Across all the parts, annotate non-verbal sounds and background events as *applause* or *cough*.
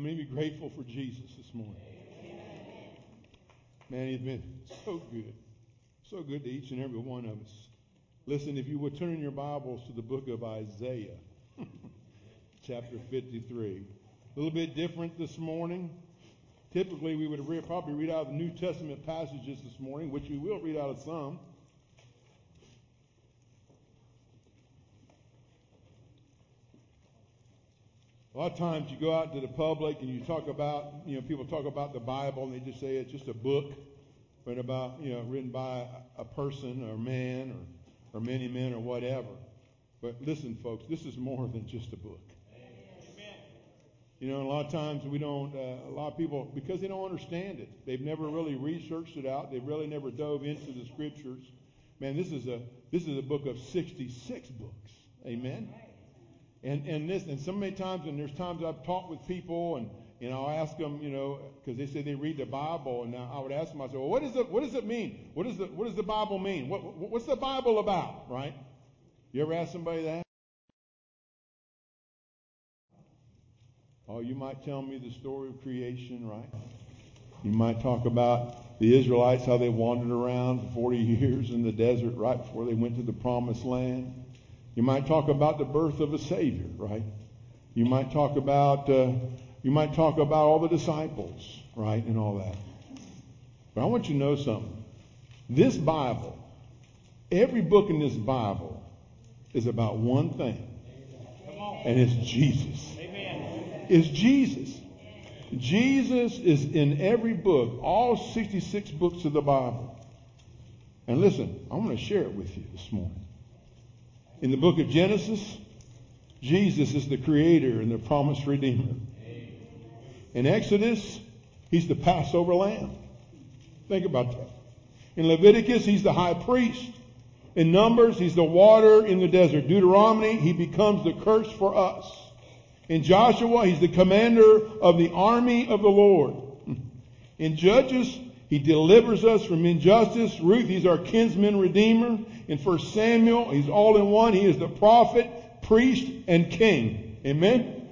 I'm going to be grateful for Jesus this morning. Man, he's been so good. So good to each and every one of us. Listen, if you would turn your Bibles to the book of Isaiah, *laughs* chapter 53. A little bit different this morning. Typically, we would probably read out the New Testament passages this morning, which we will read out of some. Lot of times you go out to the public and you talk about, you know, people talk about the Bible and they just say it's just a book written about, you know, written by a person or a man or, or many men or whatever. But listen, folks, this is more than just a book. Amen. You know, a lot of times we don't, uh, a lot of people, because they don't understand it, they've never really researched it out. They've really never dove into the scriptures. Man, this is a, this is a book of 66 books. Amen. And, and this, and so many times, and there's times I've talked with people and, and I'll ask them, you know, because they say they read the Bible, and I would ask them, I say, well, what, is it, what does it mean? What, is the, what does the Bible mean? What, what's the Bible about, right? You ever ask somebody that? Oh, you might tell me the story of creation, right? You might talk about the Israelites, how they wandered around for 40 *laughs* years in the desert right before they went to the promised land. You might talk about the birth of a Savior, right? You might talk about, uh, you might talk about all the disciples, right, and all that. But I want you to know something. This Bible, every book in this Bible is about one thing. And it's Jesus. Amen. It's Jesus. Jesus is in every book, all 66 books of the Bible. And listen, I want to share it with you this morning. In the book of Genesis, Jesus is the creator and the promised redeemer. In Exodus, he's the Passover lamb. Think about that. In Leviticus, he's the high priest. In Numbers, he's the water in the desert. Deuteronomy, he becomes the curse for us. In Joshua, he's the commander of the army of the Lord. In Judges, he delivers us from injustice. Ruth, he's our kinsman redeemer. In 1 Samuel, he's all in one. He is the prophet, priest, and king. Amen?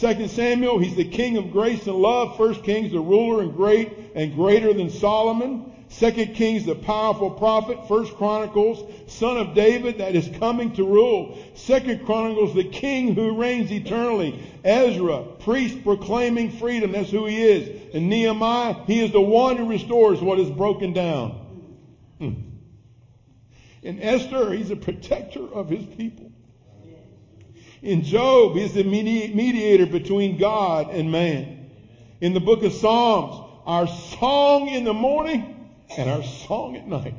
2 Samuel, he's the king of grace and love. 1 Kings, the ruler and great and greater than Solomon. 2 Kings, the powerful prophet. 1 Chronicles, son of David that is coming to rule. 2 Chronicles, the king who reigns eternally. Ezra, priest proclaiming freedom. That's who he is. And Nehemiah, he is the one who restores what is broken down. Hmm. In Esther, he's a protector of his people. In Job, he's the mediator between God and man. In the book of Psalms, our song in the morning and our song at night.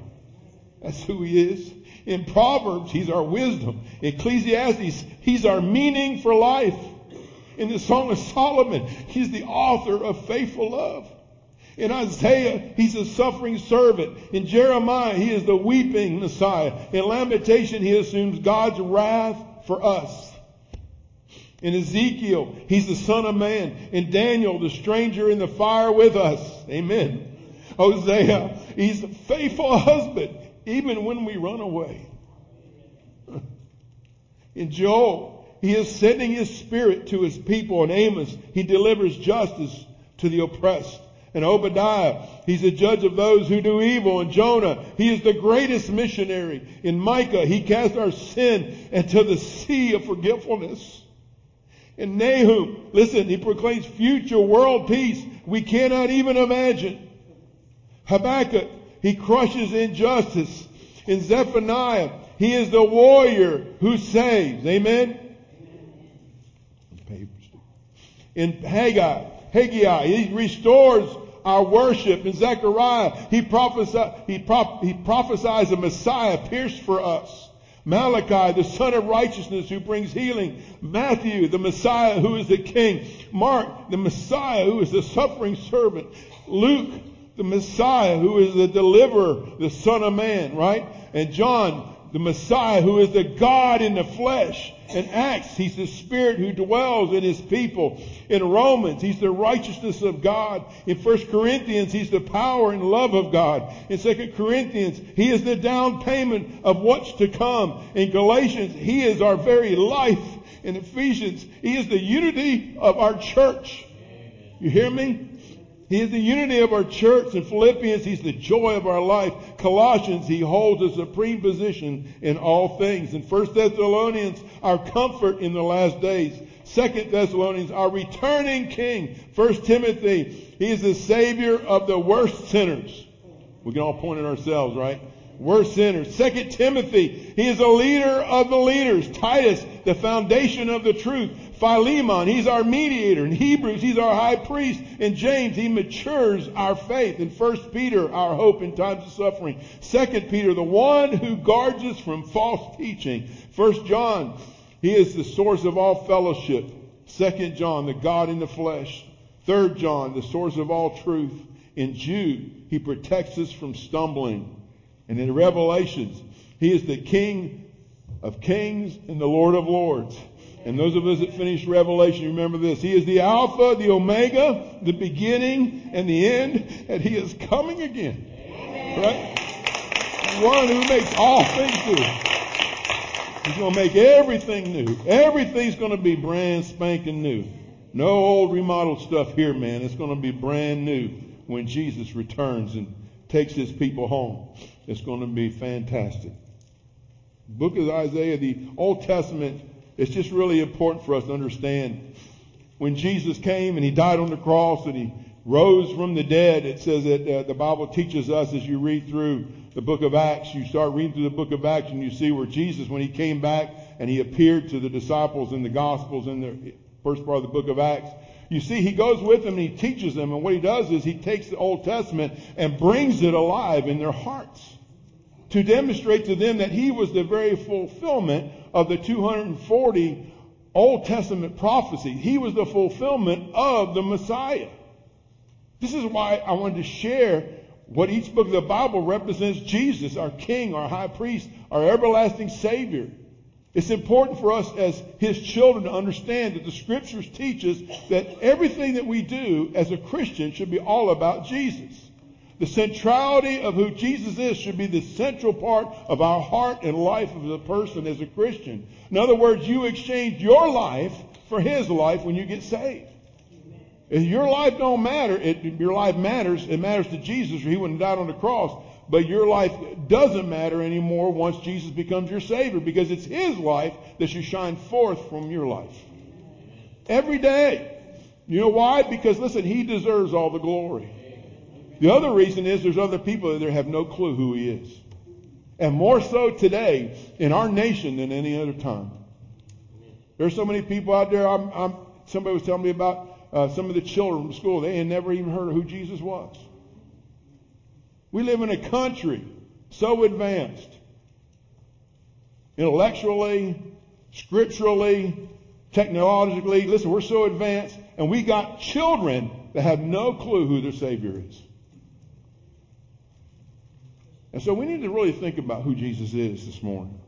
That's who he is. In Proverbs, he's our wisdom. Ecclesiastes, he's our meaning for life. In the Song of Solomon, he's the author of faithful love. In Isaiah, he's a suffering servant. In Jeremiah, he is the weeping Messiah. In Lamentation, he assumes God's wrath for us. In Ezekiel, he's the son of man. In Daniel, the stranger in the fire with us. Amen. Hosea, he's a faithful husband, even when we run away. In Joel, he is sending his spirit to his people. In Amos, he delivers justice to the oppressed and Obadiah, he's a judge of those who do evil. And Jonah, he is the greatest missionary. In Micah, he cast our sin into the sea of forgetfulness. In Nahum, listen, he proclaims future world peace we cannot even imagine. Habakkuk, he crushes injustice. In Zephaniah, he is the warrior who saves. Amen? In Haggai, Haggai, he restores our worship. In Zechariah, he, prophesied, he, prop, he prophesies a Messiah pierced for us. Malachi, the Son of Righteousness who brings healing. Matthew, the Messiah who is the King. Mark, the Messiah who is the suffering servant. Luke, the Messiah who is the deliverer, the Son of Man, right? And John, the Messiah who is the God in the flesh. In Acts, he's the Spirit who dwells in his people. In Romans, he's the righteousness of God. In 1 Corinthians, he's the power and love of God. In 2 Corinthians, he is the down payment of what's to come. In Galatians, he is our very life. in Ephesians, He is the unity of our church. You hear me? He is the unity of our church. In Philippians, He's the joy of our life. Colossians, He holds a supreme position in all things. In 1 Thessalonians, our comfort in the last days. 2 Thessalonians, our returning King. 1 Timothy, He is the Savior of the worst sinners. We can all point at ourselves, right? We're sinners. Second Timothy, he is a leader of the leaders. Titus, the foundation of the truth. Philemon, he's our mediator. In Hebrews, he's our high priest. In James, he matures our faith. In First Peter, our hope in times of suffering. Second Peter, the one who guards us from false teaching. First John, he is the source of all fellowship. Second John, the God in the flesh. Third John, the source of all truth. In Jude, he protects us from stumbling. And in Revelations, he is the King of kings and the Lord of lords. And those of us that finished Revelation, remember this. He is the Alpha, the Omega, the beginning and the end, and He is coming again. Amen. Right? One who makes all things new. He's going to make everything new. Everything's going to be brand spanking new. No old remodeled stuff here, man. It's going to be brand new when Jesus returns and takes His people home. It's going to be fantastic. Book of Isaiah, the Old Testament it's just really important for us to understand. When Jesus came and he died on the cross and he rose from the dead, it says that uh, the Bible teaches us as you read through the book of Acts, you start reading through the book of Acts and you see where Jesus, when he came back and he appeared to the disciples in the Gospels in the first part of the book of Acts, you see he goes with them and he teaches them. And what he does is he takes the Old Testament and brings it alive in their hearts to demonstrate to them that he was the very fulfillment of the 240 Old Testament prophecy. He was the fulfillment of the Messiah. This is why I wanted to share what each book of the Bible represents Jesus, our King, our High Priest, our everlasting Savior. It's important for us as His children to understand that the Scriptures teach us that everything that we do as a Christian should be all about Jesus. The centrality of who Jesus is should be the central part of our heart and life of the person as a Christian. In other words, you exchange your life for his life when you get saved. If your life don't matter, it, your life matters. It matters to Jesus, or he wouldn't died on the cross. But your life doesn't matter anymore once Jesus becomes your Savior, because it's His life that should shine forth from your life every day. You know why? Because listen, He deserves all the glory. The other reason is there's other people that have no clue who he is. And more so today in our nation than any other time. There's so many people out there. I'm, I'm, somebody was telling me about uh, some of the children from school. They had never even heard of who Jesus was. We live in a country so advanced, intellectually, scripturally, technologically. Listen, we're so advanced, and we got children that have no clue who their Savior is. And so we need to really think about who Jesus is this morning.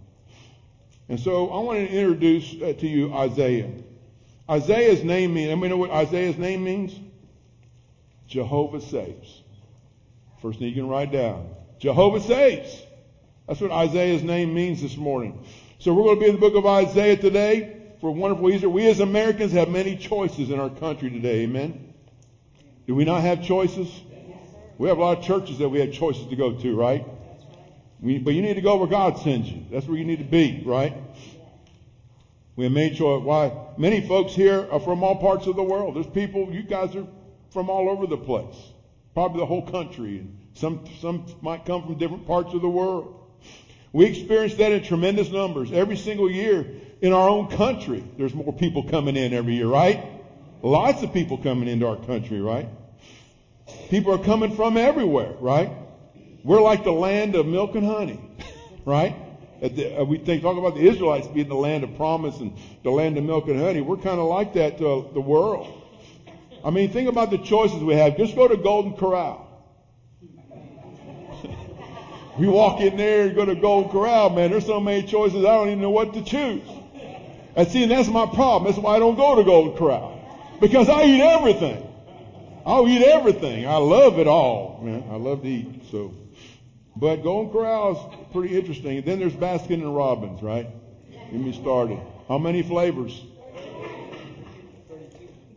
And so I want to introduce uh, to you Isaiah. Isaiah's name means, anybody know what Isaiah's name means? Jehovah saves. First thing you can write down. Jehovah saves. That's what Isaiah's name means this morning. So we're going to be in the book of Isaiah today for wonderful Easter. We as Americans have many choices in our country today. Amen. Do we not have choices? We have a lot of churches that we have choices to go to, right? But you need to go where God sends you. That's where you need to be, right? We made sure why many folks here are from all parts of the world. There's people, you guys are from all over the place. Probably the whole country. Some, some might come from different parts of the world. We experience that in tremendous numbers. Every single year in our own country, there's more people coming in every year, right? Lots of people coming into our country, right? People are coming from everywhere, right? We're like the land of milk and honey, right? Uh, we think, talk about the Israelites being the land of promise and the land of milk and honey. We're kind of like that to the world. I mean, think about the choices we have. Just go to Golden Corral. *laughs* we walk in there and go to Golden Corral, man. There's so many choices, I don't even know what to choose. And see, that's my problem. That's why I don't go to Golden Corral. Because I eat everything. I'll eat everything. I love it all, man. I love to eat. So. But Golden is pretty interesting. Then there's Baskin and Robbins, right? Get me started. How many flavors?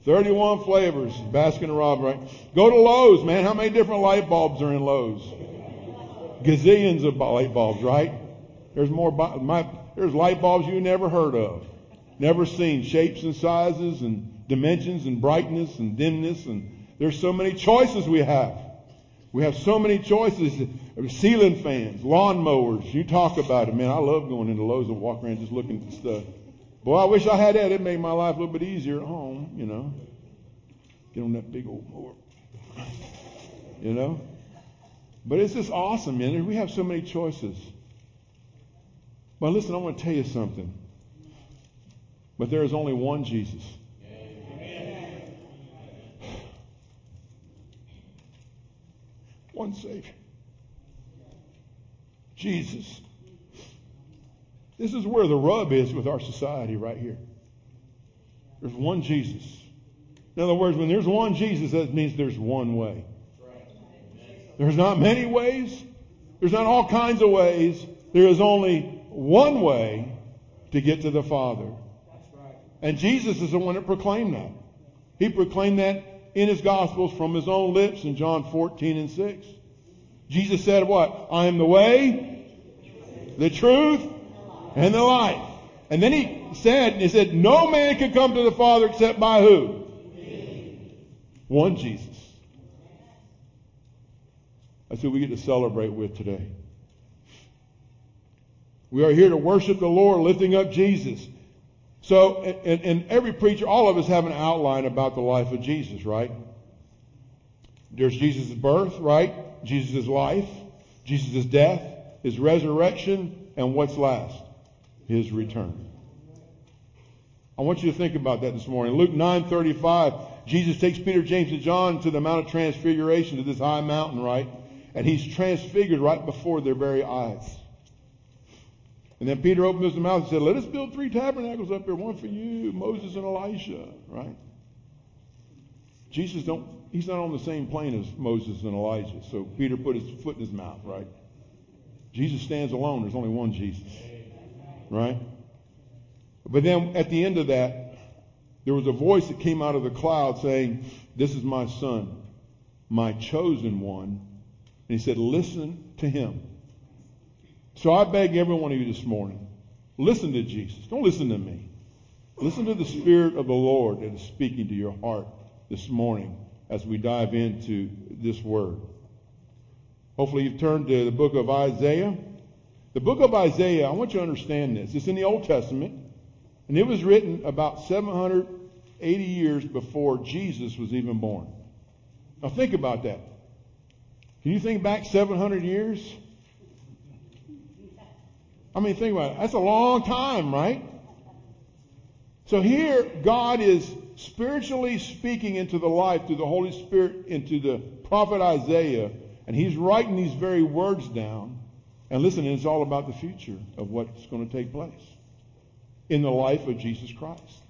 31 flavors. Baskin and Robbins, right? Go to Lowe's, man. How many different light bulbs are in Lowe's? Gazillions of light bulbs, right? There's more, my, there's light bulbs you never heard of. Never seen. Shapes and sizes and dimensions and brightness and dimness and there's so many choices we have. We have so many choices. Ceiling fans, lawn mowers. You talk about it, man. I love going into Lowe's and walking around just looking at stuff. Boy, I wish I had that. It made my life a little bit easier at home, you know. Get on that big old mower. You know? But it's just awesome, man. We have so many choices. But listen, I want to tell you something. But there is only one Jesus. One Savior. Jesus. This is where the rub is with our society right here. There's one Jesus. In other words, when there's one Jesus, that means there's one way. There's not many ways. There's not all kinds of ways. There is only one way to get to the Father. And Jesus is the one that proclaimed that. He proclaimed that in his Gospels from his own lips in John 14 and 6. Jesus said what? I am the way, the truth, and the life. And then he said, he said, no man can come to the Father except by who? One Jesus. That's who we get to celebrate with today. We are here to worship the Lord, lifting up Jesus. So, and, and every preacher, all of us have an outline about the life of Jesus, right? There's Jesus' birth, right? Jesus' life, Jesus' death, His resurrection, and what's last? his return. I want you to think about that this morning. Luke 9:35, Jesus takes Peter, James, and John to the Mount of Transfiguration, to this high mountain, right? And he's transfigured right before their very eyes. And then Peter opened his mouth and said, Let us build three tabernacles up here, one for you, Moses and Elisha, right? Jesus don't he's not on the same plane as Moses and Elijah. So Peter put his foot in his mouth, right? Jesus stands alone. There's only one Jesus. Right? But then at the end of that, there was a voice that came out of the cloud saying, This is my son, my chosen one. And he said, Listen to him. So I beg every one of you this morning, listen to Jesus. Don't listen to me. Listen to the Spirit of the Lord that is speaking to your heart this morning as we dive into this word. Hopefully you've turned to the book of Isaiah. The book of Isaiah, I want you to understand this. It's in the Old Testament, and it was written about 780 years before Jesus was even born. Now think about that. Can you think back 700 years? I mean, think about it. That's a long time, right? So here, God is spiritually speaking into the life through the Holy Spirit into the prophet Isaiah, and he's writing these very words down. And listen, it's all about the future of what's going to take place in the life of Jesus Christ.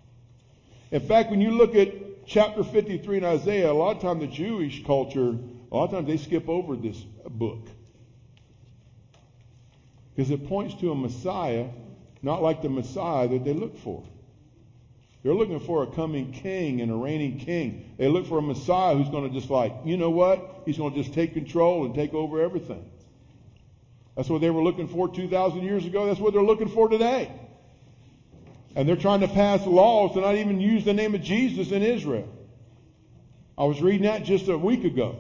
In fact, when you look at chapter 53 in Isaiah, a lot of times the Jewish culture, a lot of times they skip over this book. Because it points to a Messiah, not like the Messiah that they look for. They're looking for a coming king and a reigning king. They look for a Messiah who's going to just like, you know what? He's going to just take control and take over everything. That's what they were looking for 2,000 years ago. That's what they're looking for today. And they're trying to pass laws to not even use the name of Jesus in Israel. I was reading that just a week ago.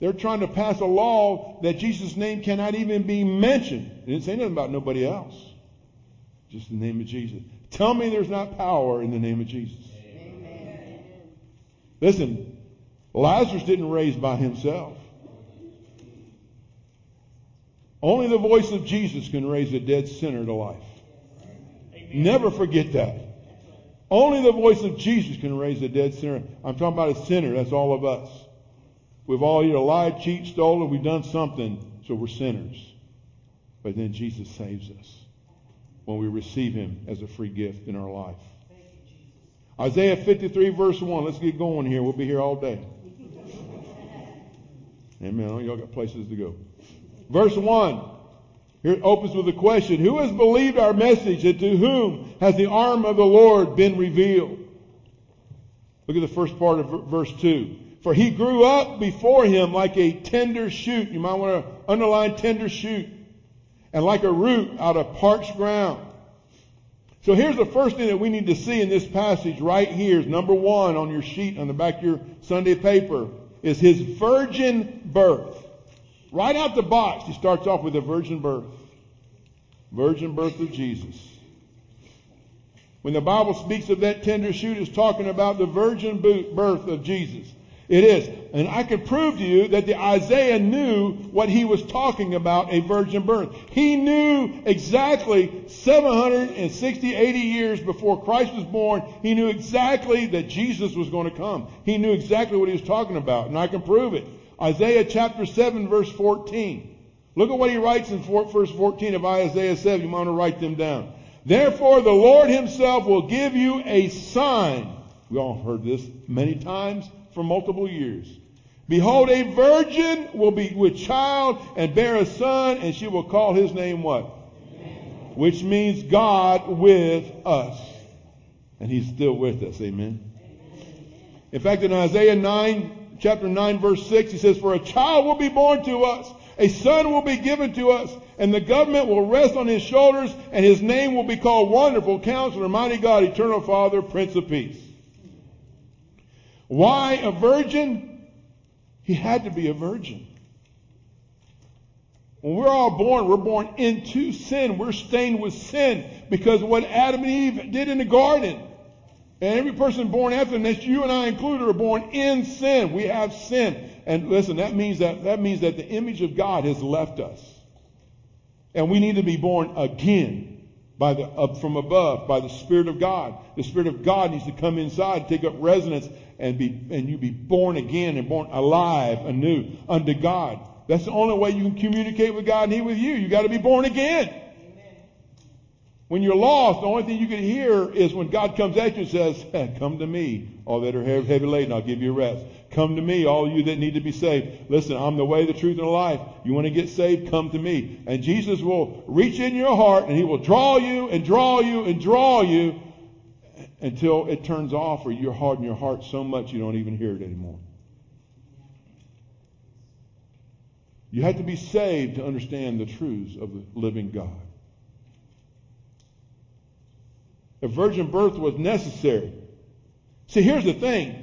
They're trying to pass a law that Jesus' name cannot even be mentioned. It didn't say nothing about nobody else. Just the name of Jesus. Tell me there's not power in the name of Jesus. Amen. Listen, Lazarus didn't raise by himself. Only the voice of Jesus can raise a dead sinner to life. Amen. Never forget that. Only the voice of Jesus can raise a dead sinner. I'm talking about a sinner. That's all of us. We've all either lied, cheated, stolen, we've done something, so we're sinners. But then Jesus saves us when we receive Him as a free gift in our life. Isaiah 53 verse 1. Let's get going here. We'll be here all day. Amen. Y'all got places to go. Verse 1. Here it opens with a question. Who has believed our message and to whom has the arm of the Lord been revealed? Look at the first part of verse 2. For he grew up before him like a tender shoot. You might want to underline tender shoot. And like a root out of parched ground. So here's the first thing that we need to see in this passage right here is number one on your sheet on the back of your Sunday paper is his virgin birth. Right out the box, he starts off with a virgin birth. Virgin birth of Jesus. When the Bible speaks of that tender shoot, it's talking about the virgin birth of Jesus. It is. And I can prove to you that the Isaiah knew what he was talking about, a virgin birth. He knew exactly 760, 80 years before Christ was born, he knew exactly that Jesus was going to come. He knew exactly what he was talking about, and I can prove it. Isaiah chapter 7 verse 14. Look at what he writes in verse 14 of Isaiah 7. You want to write them down. Therefore the Lord himself will give you a sign. We all heard this many times for multiple years. Behold, a virgin will be with child and bear a son, and she will call his name what? Amen. Which means God with us. And he's still with us. Amen. In fact, in Isaiah 9, chapter 9, verse 6, he says, For a child will be born to us, a son will be given to us, and the government will rest on his shoulders, and his name will be called Wonderful Counselor, Mighty God, Eternal Father, Prince of Peace. Why a virgin? He had to be a virgin. When we're all born, we're born into sin. We're stained with sin because of what Adam and Eve did in the garden. And every person born after them, you and I included, are born in sin. We have sin. And listen, that means that, that means that the image of God has left us. And we need to be born again by the, up from above, by the Spirit of God. The Spirit of God needs to come inside, take up residence, and be, and you be born again and born alive anew unto God. That's the only way you can communicate with God and He with you. You got to be born again. When you're lost, the only thing you can hear is when God comes at you and says, "Come to me, all that are heavy laden, I'll give you rest. Come to me, all you that need to be saved. Listen, I'm the way, the truth, and the life. You want to get saved? Come to me. And Jesus will reach in your heart and He will draw you and draw you and draw you until it turns off or you harden your heart so much you don't even hear it anymore. You have to be saved to understand the truths of the living God. A virgin birth was necessary. See, here's the thing.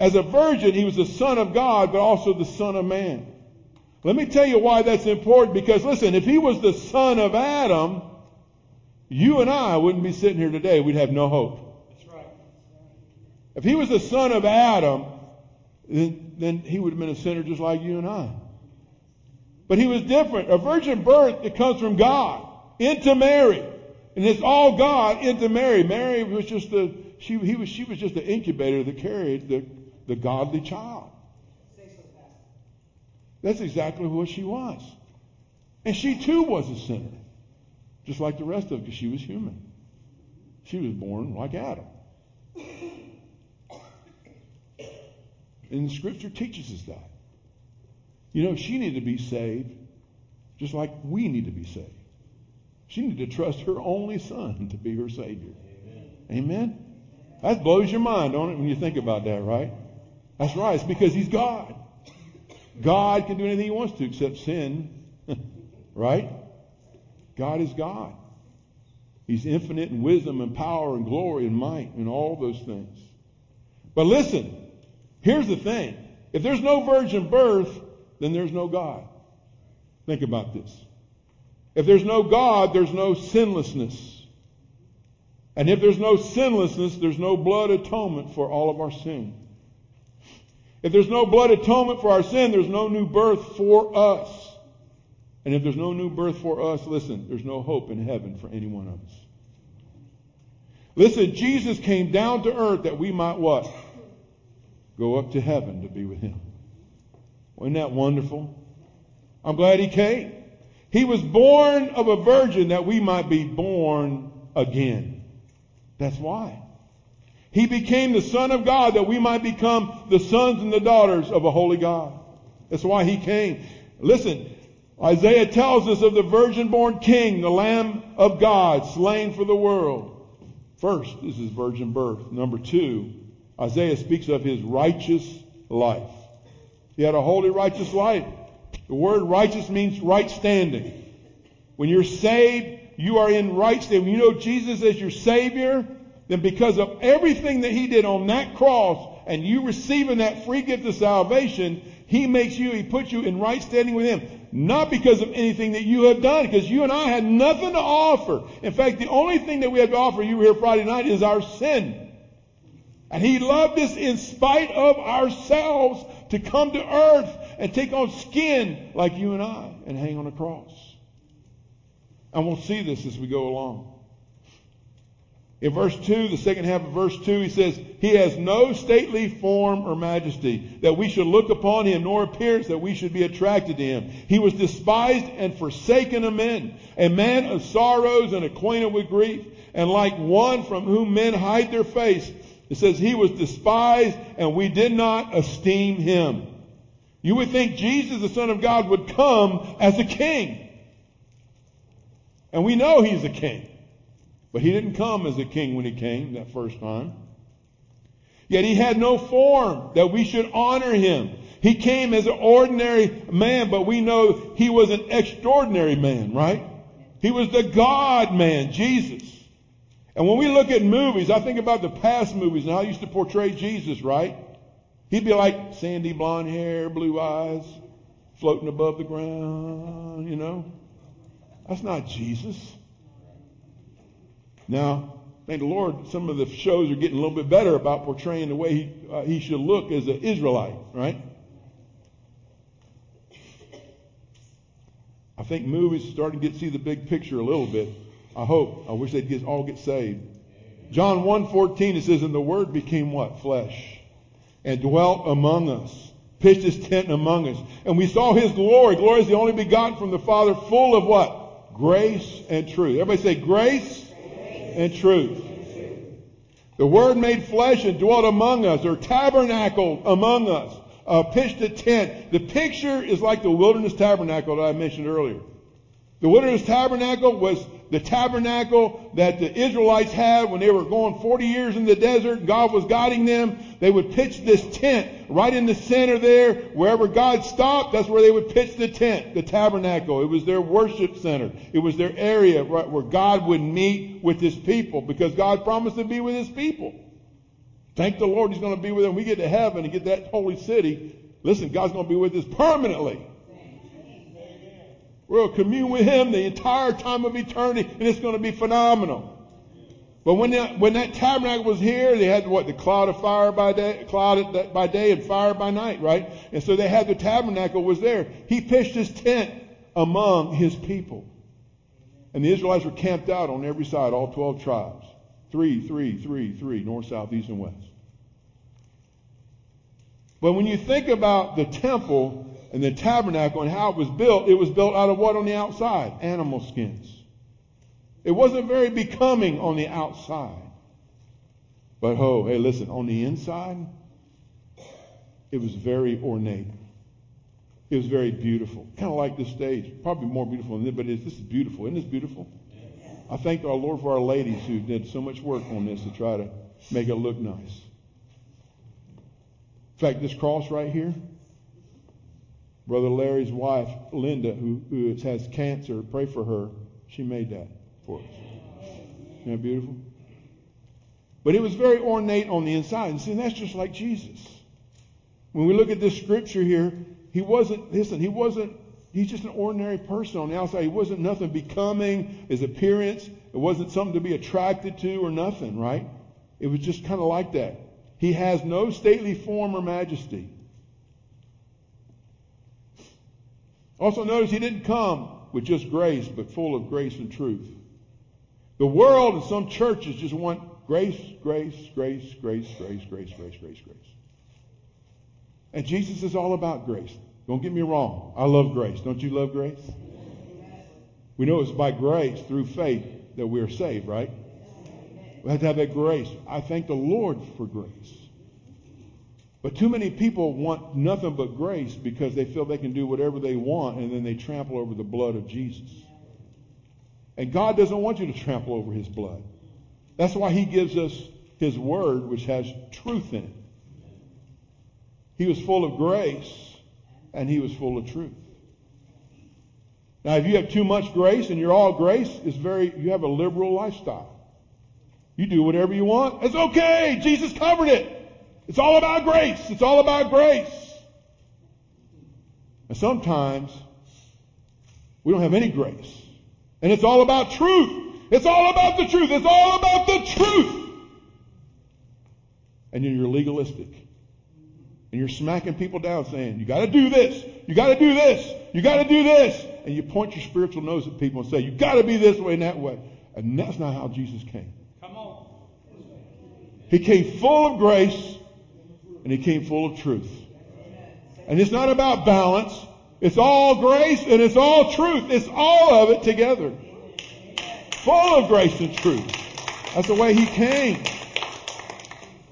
As a virgin, he was the son of God, but also the son of man. Let me tell you why that's important because listen, if he was the son of Adam, you and I wouldn't be sitting here today. We'd have no hope. That's right. If he was the son of Adam, then, then he would have been a sinner just like you and I. But he was different. A virgin birth that comes from God into Mary. And it's all God into Mary. Mary was just the, she, he was, she was just the incubator that carried the, the godly child. That's exactly what she was. And she too was a sinner just like the rest of because she was human. She was born like Adam. And scripture teaches us that. You know, she needed to be saved just like we need to be saved. She needed to trust her only son to be her Savior. Amen. That blows your mind, don't it, when you think about that, right? That's right. It's because He's God. God can do anything He wants to except sin. *laughs* right? God is God. He's infinite in wisdom and power and glory and might and all those things. But listen, here's the thing. If there's no virgin birth, then there's no God. Think about this. If there's no God, there's no sinlessness. And if there's no sinlessness, there's no blood atonement for all of our sin. If there's no blood atonement for our sin, there's no new birth for us. And if there's no new birth for us, listen, there's no hope in heaven for any one of us. Listen, Jesus came down to earth that we might what? Go up to heaven to be with him. Wasn't that wonderful? I'm glad he came. He was born of a virgin that we might be born again. That's why. He became the Son of God that we might become the sons and the daughters of a holy God. That's why he came. Listen, Isaiah tells us of the virgin born king, the Lamb of God, slain for the world. First, this is virgin birth. Number two, Isaiah speaks of his righteous life. He had a holy, righteous life. The word righteous means right standing. When you're saved, you are in right standing. When you know Jesus as your Savior, then because of everything that He did on that cross and you receiving that free gift of salvation, He makes you, He puts you in right standing with Him. Not because of anything that you have done, because you and I had nothing to offer. In fact, the only thing that we have to offer, you here Friday night, is our sin. And He loved us in spite of ourselves to come to earth and take on skin like you and I and hang on a cross. And we'll see this as we go along. In verse 2, the second half of verse 2, he says, He has no stately form or majesty that we should look upon him, nor appearance that we should be attracted to him. He was despised and forsaken of men, a man of sorrows and acquainted with grief, and like one from whom men hide their face. It says, He was despised and we did not esteem him. You would think Jesus, the Son of God, would come as a king. And we know he's a king. But he didn't come as a king when he came that first time. Yet he had no form that we should honor him. He came as an ordinary man, but we know he was an extraordinary man, right? He was the God man, Jesus. And when we look at movies, I think about the past movies and how I used to portray Jesus, right? He'd be like sandy blonde hair, blue eyes, floating above the ground, you know? That's not Jesus. Now, thank the Lord, some of the shows are getting a little bit better about portraying the way he, uh, he should look as an Israelite, right? I think movies starting to get see the big picture a little bit. I hope. I wish they'd get, all get saved. John 1.14, it says, And the Word became what? Flesh. And dwelt among us. Pitched his tent among us. And we saw his glory. Glory is the only begotten from the Father, full of what? Grace and truth. Everybody say grace and truth. The Word made flesh and dwelt among us, or tabernacled among us, uh, pitched a tent. The picture is like the wilderness tabernacle that I mentioned earlier. The wilderness tabernacle was the tabernacle that the Israelites had when they were going 40 years in the desert. God was guiding them. They would pitch this tent right in the center there. Wherever God stopped, that's where they would pitch the tent, the tabernacle. It was their worship center. It was their area right, where God would meet with his people because God promised to be with his people. Thank the Lord he's going to be with them. We get to heaven and get that holy city. Listen, God's going to be with us permanently. We'll commune with Him the entire time of eternity, and it's going to be phenomenal. But when that, when that tabernacle was here, they had what the cloud of fire by day, cloud by day, and fire by night, right? And so they had the tabernacle was there. He pitched his tent among his people, and the Israelites were camped out on every side, all twelve tribes, three, three, three, three, north, south, east, and west. But when you think about the temple, and the tabernacle and how it was built, it was built out of what on the outside? Animal skins. It wasn't very becoming on the outside. But oh, hey, listen, on the inside, it was very ornate. It was very beautiful. Kind of like this stage. Probably more beautiful than this, but this is beautiful. Isn't this beautiful? I thank our Lord for our ladies who did so much work on this to try to make it look nice. In fact, this cross right here, Brother Larry's wife, Linda, who, who has cancer, pray for her. She made that for us. Isn't that beautiful? But it was very ornate on the inside. And see, that's just like Jesus. When we look at this scripture here, he wasn't, listen, he wasn't, he's just an ordinary person on the outside. He wasn't nothing becoming, his appearance. It wasn't something to be attracted to or nothing, right? It was just kind of like that. He has no stately form or majesty. Also notice he didn't come with just grace, but full of grace and truth. The world and some churches just want grace, grace, grace, grace, grace, grace, grace, grace, grace. And Jesus is all about grace. Don't get me wrong. I love grace. Don't you love grace? We know it's by grace through faith that we are saved, right? We have to have that grace. I thank the Lord for grace. But too many people want nothing but grace because they feel they can do whatever they want and then they trample over the blood of Jesus. And God doesn't want you to trample over his blood. That's why he gives us his word, which has truth in it. He was full of grace and he was full of truth. Now, if you have too much grace and you're all grace, it's very, you have a liberal lifestyle. You do whatever you want. It's okay. Jesus covered it. It's all about grace. It's all about grace. And sometimes we don't have any grace. And it's all about truth. It's all about the truth. It's all about the truth. And you're legalistic. And you're smacking people down saying, you gotta do this. You gotta do this. You gotta do this. And you point your spiritual nose at people and say, you gotta be this way and that way. And that's not how Jesus came. Come on. He came full of grace and he came full of truth. And it's not about balance. It's all grace and it's all truth. It's all of it together. Full of grace and truth. That's the way he came.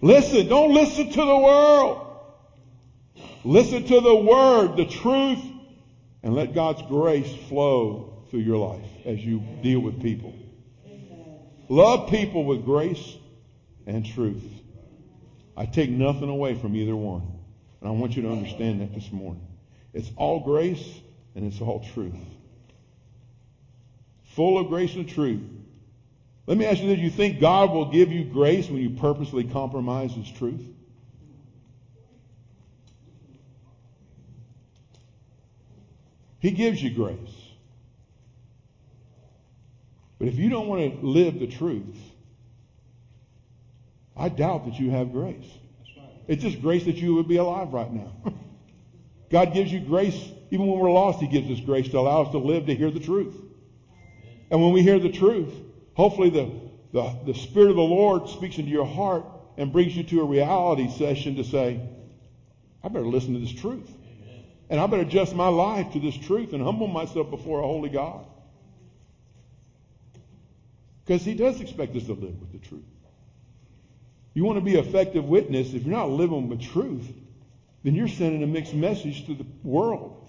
Listen, don't listen to the world. Listen to the word, the truth, and let God's grace flow through your life as you deal with people. Love people with grace and truth. I take nothing away from either one. And I want you to understand that this morning. It's all grace and it's all truth. Full of grace and truth. Let me ask you this. You think God will give you grace when you purposely compromise His truth? He gives you grace. But if you don't want to live the truth, I doubt that you have grace. It's just grace that you would be alive right now. *laughs* God gives you grace, even when we're lost, He gives us grace to allow us to live to hear the truth. And when we hear the truth, hopefully the, the, the Spirit of the Lord speaks into your heart and brings you to a reality session to say, I better listen to this truth. And I better adjust my life to this truth and humble myself before a holy God. Because He does expect us to live with the truth. You want to be effective witness. If you're not living with truth, then you're sending a mixed message to the world.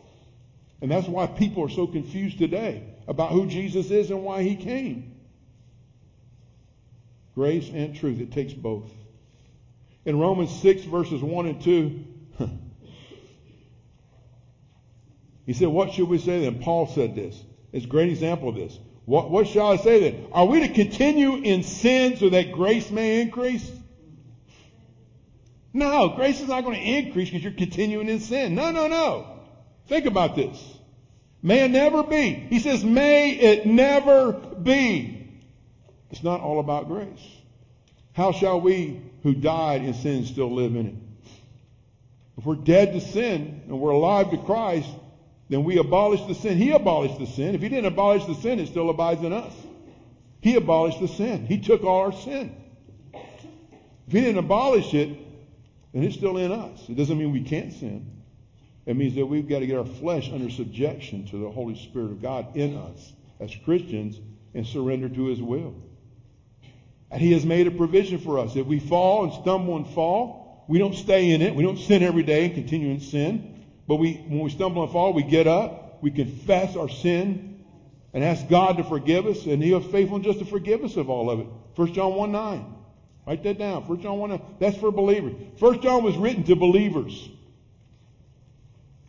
And that's why people are so confused today about who Jesus is and why he came. Grace and truth. It takes both. In Romans 6 verses 1 and 2, *laughs* he said, what should we say then? Paul said this. It's a great example of this. What, what shall I say then? Are we to continue in sin so that grace may increase? No, grace is not going to increase because you're continuing in sin. No, no, no. Think about this. May it never be. He says, may it never be. It's not all about grace. How shall we who died in sin still live in it? If we're dead to sin and we're alive to Christ, then we abolish the sin. He abolished the sin. If he didn't abolish the sin, it still abides in us. He abolished the sin. He took all our sin. If he didn't abolish it, and it's still in us. It doesn't mean we can't sin. It means that we've got to get our flesh under subjection to the Holy Spirit of God in us as Christians and surrender to His will. And He has made a provision for us. If we fall and stumble and fall, we don't stay in it. We don't sin every day and continue in sin. But we, when we stumble and fall, we get up, we confess our sin, and ask God to forgive us, and He is faithful and just to forgive us of all of it. 1 John 1 9. Write that down. First John 1, that's for believers. First John was written to believers.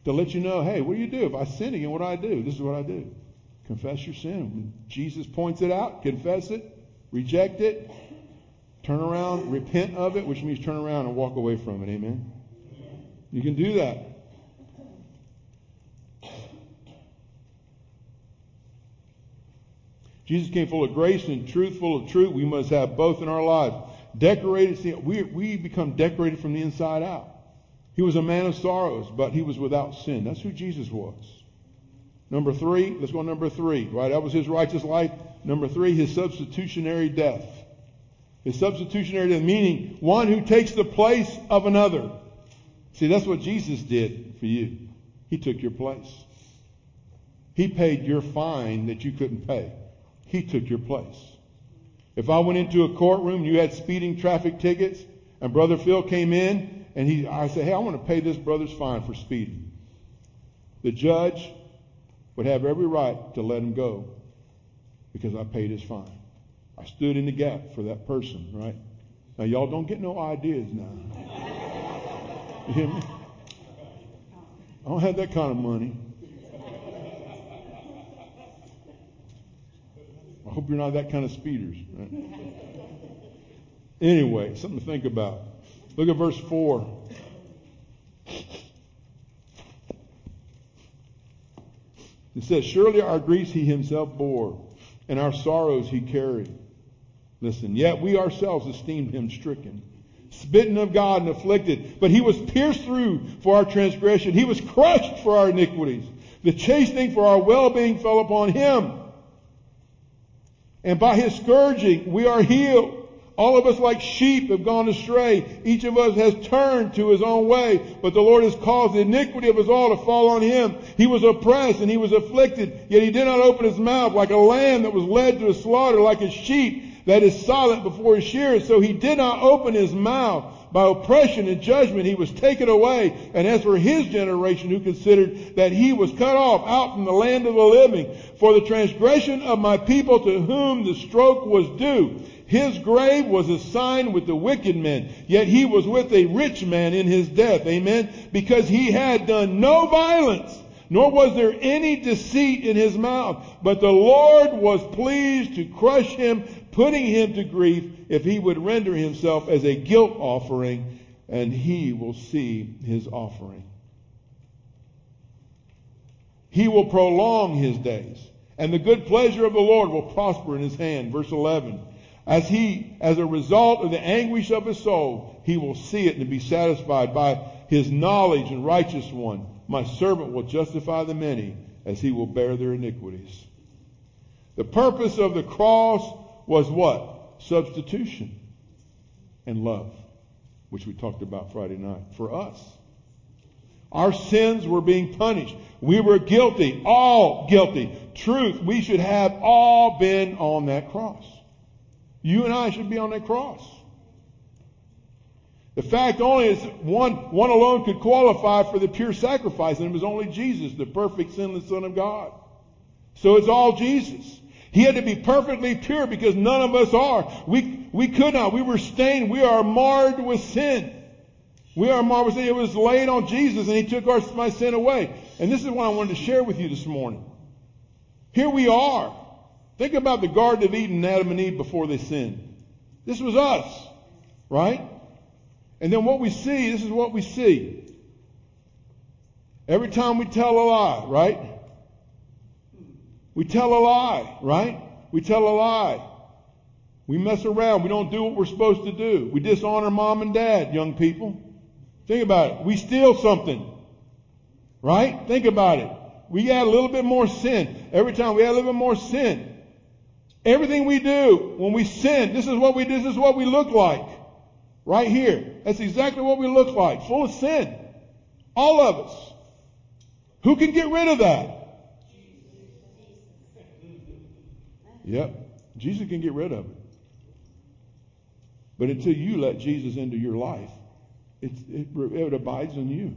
To let you know, hey, what do you do? If I sin again, what do I do? This is what I do. Confess your sin. When Jesus points it out, confess it, reject it, turn around, repent of it, which means turn around and walk away from it. Amen. You can do that. Jesus came full of grace and truth, full of truth. We must have both in our lives. Decorated, see, we, we become decorated from the inside out. He was a man of sorrows, but he was without sin. That's who Jesus was. Number three, let's go number three, right? That was his righteous life. Number three, his substitutionary death. His substitutionary death, meaning one who takes the place of another. See, that's what Jesus did for you. He took your place. He paid your fine that you couldn't pay. He took your place. If I went into a courtroom, you had speeding traffic tickets, and Brother Phil came in and he, I say, hey, I want to pay this brother's fine for speeding. The judge would have every right to let him go because I paid his fine. I stood in the gap for that person, right? Now y'all don't get no ideas now. You hear me? I don't have that kind of money. I hope you're not that kind of speeders. Anyway, something to think about. Look at verse 4. It says, Surely our griefs he himself bore, and our sorrows he carried. Listen, yet we ourselves esteemed him stricken, smitten of God and afflicted. But he was pierced through for our transgression. He was crushed for our iniquities. The chastening for our well-being fell upon him. And by his scourging we are healed. All of us like sheep have gone astray. Each of us has turned to his own way, but the Lord has caused the iniquity of us all to fall on him. He was oppressed and he was afflicted, yet he did not open his mouth like a lamb that was led to a slaughter, like a sheep that is silent before his shearers. So he did not open his mouth. By oppression and judgment he was taken away. And as for his generation who considered that he was cut off out from the land of the living for the transgression of my people to whom the stroke was due. His grave was assigned with the wicked men, yet he was with a rich man in his death. Amen. Because he had done no violence, nor was there any deceit in his mouth. But the Lord was pleased to crush him, putting him to grief, if he would render himself as a guilt offering, and he will see his offering. He will prolong his days, and the good pleasure of the Lord will prosper in his hand. Verse 11. As he, as a result of the anguish of his soul, he will see it and be satisfied by his knowledge and righteous one. My servant will justify the many as he will bear their iniquities. The purpose of the cross was what? Substitution and love, which we talked about Friday night for us. Our sins were being punished. We were guilty, all guilty. Truth, we should have all been on that cross. You and I should be on that cross. The fact only is one, one alone could qualify for the pure sacrifice, and it was only Jesus, the perfect sinless Son of God. So it's all Jesus. He had to be perfectly pure because none of us are. We, we could not. We were stained. We are marred with sin. We are marred with sin. It was laid on Jesus and He took our, my sin away. And this is what I wanted to share with you this morning. Here we are. Think about the Garden of Eden, Adam and Eve before they sinned. This was us, right? And then what we see, this is what we see. Every time we tell a lie, right? We tell a lie, right? We tell a lie. We mess around. We don't do what we're supposed to do. We dishonor mom and dad, young people. Think about it. We steal something, right? Think about it. We add a little bit more sin. Every time we add a little bit more sin. Everything we do when we sin, this is what we this is what we look like. Right here. That's exactly what we look like. Full of sin. All of us. Who can get rid of that? Yep. Jesus can get rid of it. But until you let Jesus into your life, it, it, it abides in you.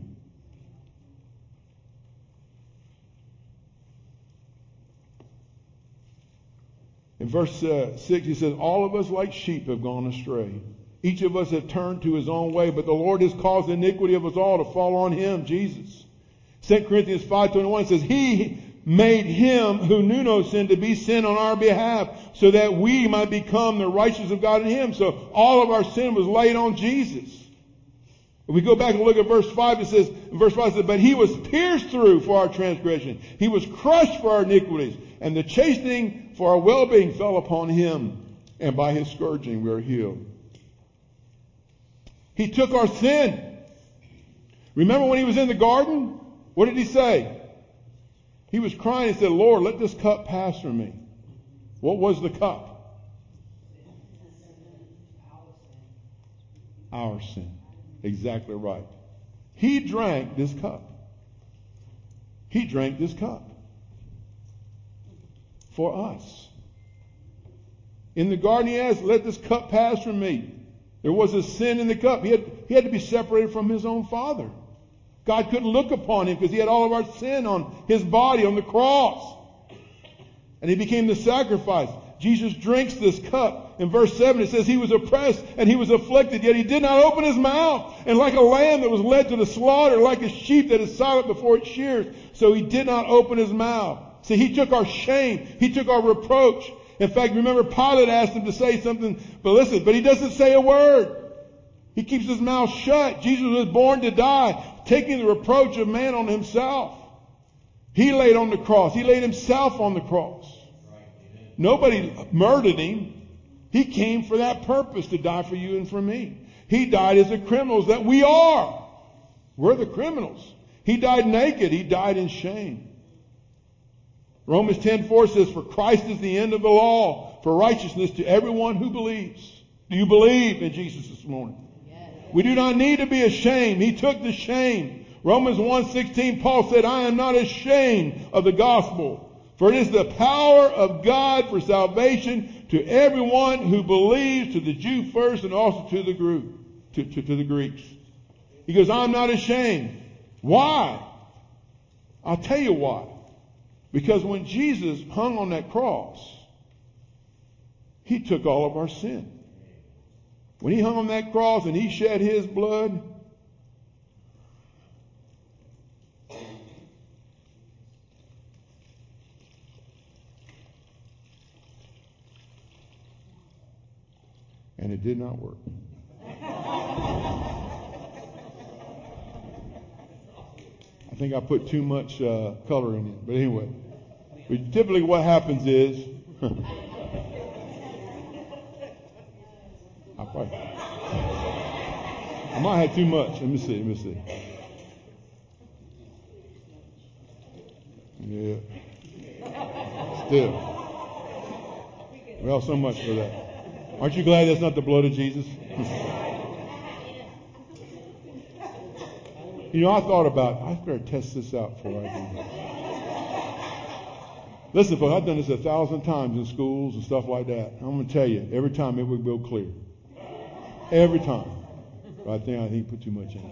In verse uh, 6, he says, All of us like sheep have gone astray. Each of us have turned to his own way, but the Lord has caused the iniquity of us all to fall on him, Jesus. 2 Corinthians 5.21 says, He made him who knew no sin to be sin on our behalf so that we might become the righteousness of God in him. So all of our sin was laid on Jesus. If we go back and look at verse 5, it says, verse 5 says, But he was pierced through for our transgression. He was crushed for our iniquities. And the chastening for our well-being fell upon him. And by his scourging we are healed. He took our sin. Remember when he was in the garden? What did he say? He was crying and said, Lord, let this cup pass from me. What was the cup? Our sin. Exactly right. He drank this cup. He drank this cup for us. In the garden, he asked, let this cup pass from me. There was a sin in the cup. He had, He had to be separated from his own father. God couldn't look upon him because he had all of our sin on his body on the cross. And he became the sacrifice. Jesus drinks this cup. In verse 7 it says he was oppressed and he was afflicted, yet he did not open his mouth. And like a lamb that was led to the slaughter, like a sheep that is silent before its shears, so he did not open his mouth. See, he took our shame. He took our reproach. In fact, remember Pilate asked him to say something, but listen, but he doesn't say a word. He keeps his mouth shut. Jesus was born to die, taking the reproach of man on himself. He laid on the cross. He laid himself on the cross. Nobody murdered him. He came for that purpose to die for you and for me. He died as the criminals that we are. We're the criminals. He died naked. He died in shame. Romans 10:4 says, "For Christ is the end of the law for righteousness to everyone who believes." Do you believe in Jesus this morning? We do not need to be ashamed. He took the shame. Romans 1:16 Paul said, "I am not ashamed of the gospel, for it is the power of God for salvation to everyone who believes, to the Jew first and also to the group, to, to, to the Greeks." He goes, "I'm not ashamed." Why? I'll tell you why. Because when Jesus hung on that cross, he took all of our sin. When he hung on that cross and he shed his blood, and it did not work. I think I put too much uh, color in it. But anyway, but typically what happens is *laughs* I, might have too much. Let me see. Let me see. Yeah. Still. Well, so much for that. Aren't you glad that's not the blood of Jesus? *laughs* you know, I thought about, I better test this out before I do. Listen, folks, I've done this a thousand times in schools and stuff like that. I'm going to tell you, every time it would go clear. Every time. I think I think put too much in.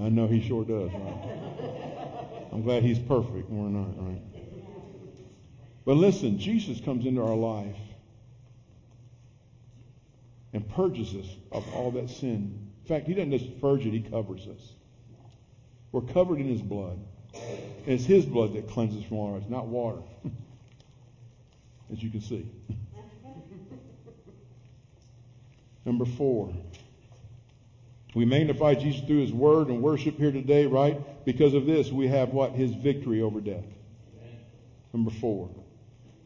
I know he sure does, right? I'm glad he's perfect we're not, right? But listen, Jesus comes into our life and purges us of all that sin. In fact, he doesn't just purge it, he covers us. We're covered in his blood. And it's his blood that cleanses from all our not water. *laughs* As you can see. Number four. We magnify Jesus through his word and worship here today, right? Because of this, we have what? His victory over death. Number four.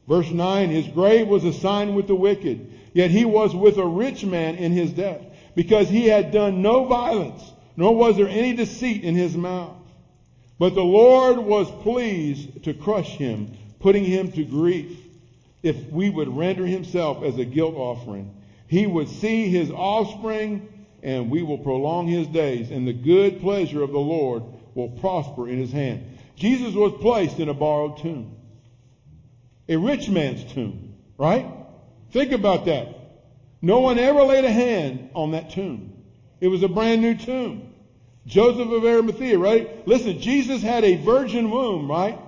Verse 9, his grave was assigned with the wicked, yet he was with a rich man in his death, because he had done no violence, nor was there any deceit in his mouth. But the Lord was pleased to crush him, putting him to grief, if we would render himself as a guilt offering. He would see his offspring, and we will prolong his days, and the good pleasure of the Lord will prosper in his hand. Jesus was placed in a borrowed tomb. A rich man's tomb, right? Think about that. No one ever laid a hand on that tomb. It was a brand new tomb. Joseph of Arimathea, right? Listen, Jesus had a virgin womb, right?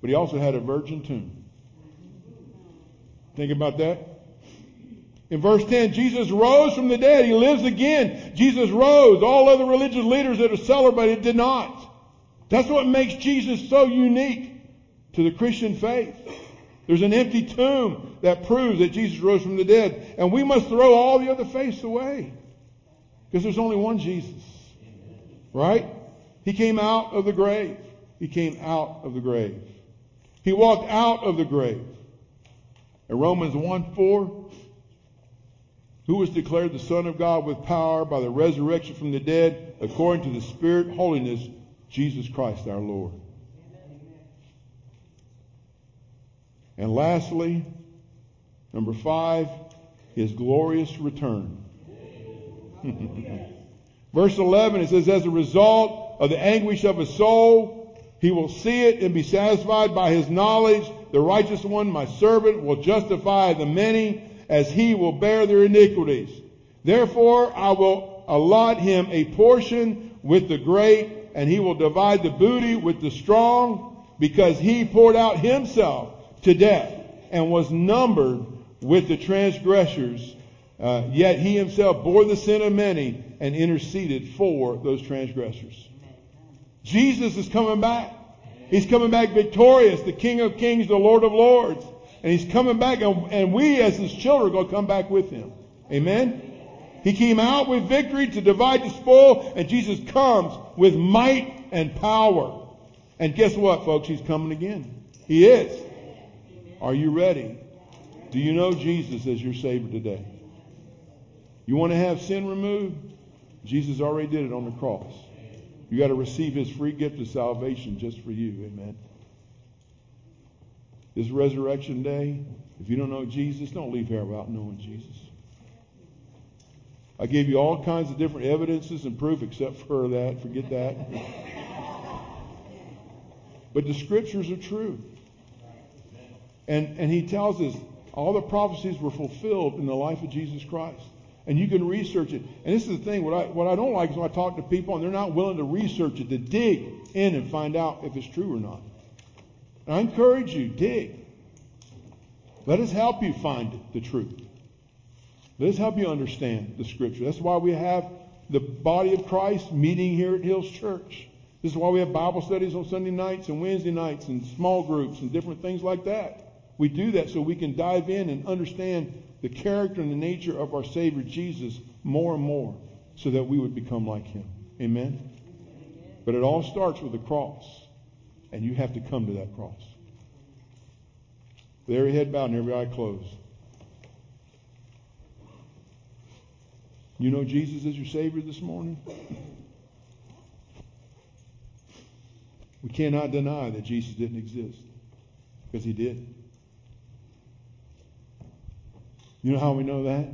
But he also had a virgin tomb. Think about that. In verse 10, Jesus rose from the dead. He lives again. Jesus rose. All other religious leaders that are celebrated did not. That's what makes Jesus so unique to the Christian faith. There's an empty tomb that proves that Jesus rose from the dead. And we must throw all the other faiths away. Because there's only one Jesus. Right? He came out of the grave. He came out of the grave. He walked out of the grave. In Romans 1 4, who was declared the Son of God with power by the resurrection from the dead, according to the Spirit holiness, Jesus Christ our Lord. And lastly, number five, his glorious return. *laughs* Verse 11, it says, as a result of the anguish of his soul, he will see it and be satisfied by his knowledge. The righteous one, my servant, will justify the many as he will bear their iniquities. Therefore I will allot him a portion with the great, and he will divide the booty with the strong, because he poured out himself to death and was numbered with the transgressors. Uh, yet he himself bore the sin of many and interceded for those transgressors. Jesus is coming back. He's coming back victorious, the King of Kings, the Lord of Lords. And he's coming back, and, and we as his children are going to come back with him. Amen? He came out with victory to divide the spoil, and Jesus comes with might and power. And guess what, folks? He's coming again. He is. Are you ready? Do you know Jesus as your Savior today? You want to have sin removed? Jesus already did it on the cross. You got to receive His free gift of salvation just for you. Amen. This resurrection day, if you don't know Jesus, don't leave here without knowing Jesus. I gave you all kinds of different evidences and proof except for that. Forget that. but the scriptures are true. And, and he tells us all the prophecies were fulfilled in the life of Jesus Christ. And you can research it. And this is the thing, what I, what I don't like is when I talk to people and they're not willing to research it, to dig in and find out if it's true or not. I encourage you, dig. Let us help you find the truth. Let us help you understand the scripture. That's why we have the body of Christ meeting here at Hills Church. This is why we have Bible studies on Sunday nights and Wednesday nights and small groups and different things like that. We do that so we can dive in and understand the character and the nature of our Savior Jesus more and more so that we would become like Him. Amen? But it all starts with the cross. And you have to come to that cross. With every head bowed and every eye closed. You know Jesus as your Savior this morning? We cannot deny that Jesus didn't exist because He did. You know how we know that?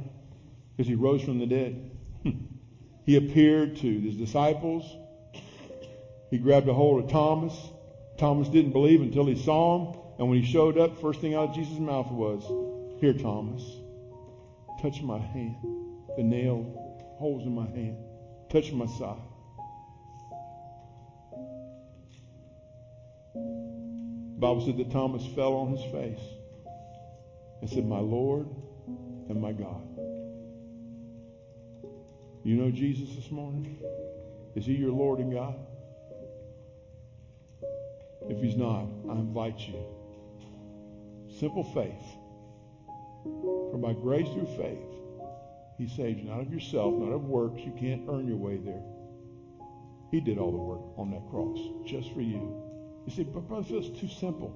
Because He rose from the dead. *laughs* he appeared to His disciples. He grabbed a hold of Thomas. Thomas didn't believe until he saw him. And when he showed up, first thing out of Jesus' mouth was, Here, Thomas, touch my hand. The nail holes in my hand. Touch my side. Bible said that Thomas fell on his face and said, My Lord and my God. You know Jesus this morning? Is he your Lord and God? If he's not, I invite you. Simple faith. For by grace through faith, he saved you, not of yourself, not of works. You can't earn your way there. He did all the work on that cross just for you. You say, but Brother it's too simple.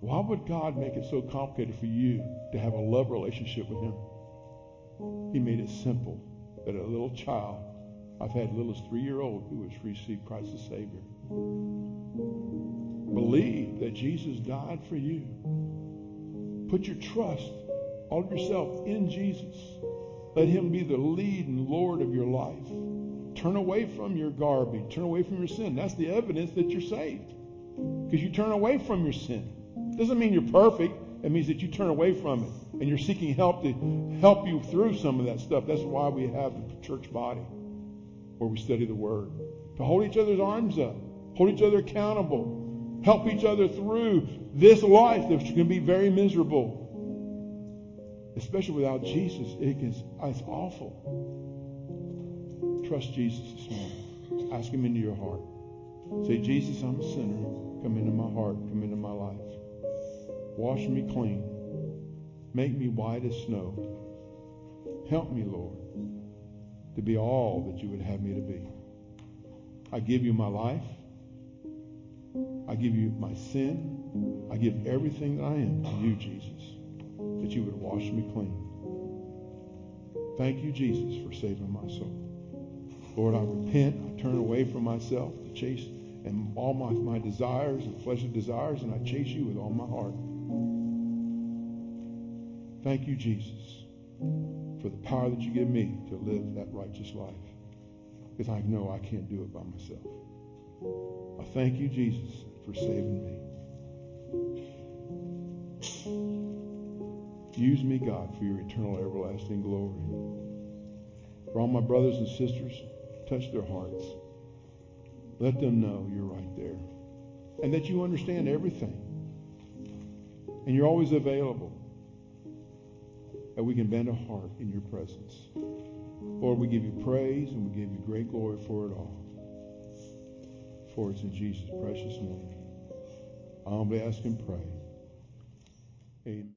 Why would God make it so complicated for you to have a love relationship with him? He made it simple that a little child, I've had little as three-year-old who has received Christ as Savior. Believe that Jesus died for you. Put your trust, all of yourself in Jesus. Let him be the lead and Lord of your life. Turn away from your garbage. Turn away from your sin. That's the evidence that you're saved. Because you turn away from your sin. Doesn't mean you're perfect. It means that you turn away from it and you're seeking help to help you through some of that stuff. That's why we have the church body where we study the Word. To hold each other's arms up, hold each other accountable, help each other through this life that can be very miserable. Especially without Jesus, it is, it's awful. Trust Jesus this morning. Ask Him into your heart. Say, Jesus, I'm a sinner. Come into my heart. Come into my life. Wash me clean. Make me white as snow. Help me, Lord, to be all that you would have me to be. I give you my life. I give you my sin. I give everything that I am to you, Jesus, that you would wash me clean. Thank you, Jesus, for saving my soul. Lord, I repent. I turn away from myself to chase and all my, my desires and fleshly desires, and I chase you with all my heart. Thank you, Jesus, for the power that you give me to live that righteous life. Because I know I can't do it by myself. I thank you, Jesus, for saving me. Use me, God, for your eternal, everlasting glory. For all my brothers and sisters, touch their hearts. Let them know you're right there. And that you understand everything. And you're always available. That we can bend a heart in your presence. Lord, we give you praise and we give you great glory for it all. For it's in Jesus' precious name. I humbly ask and pray. Amen.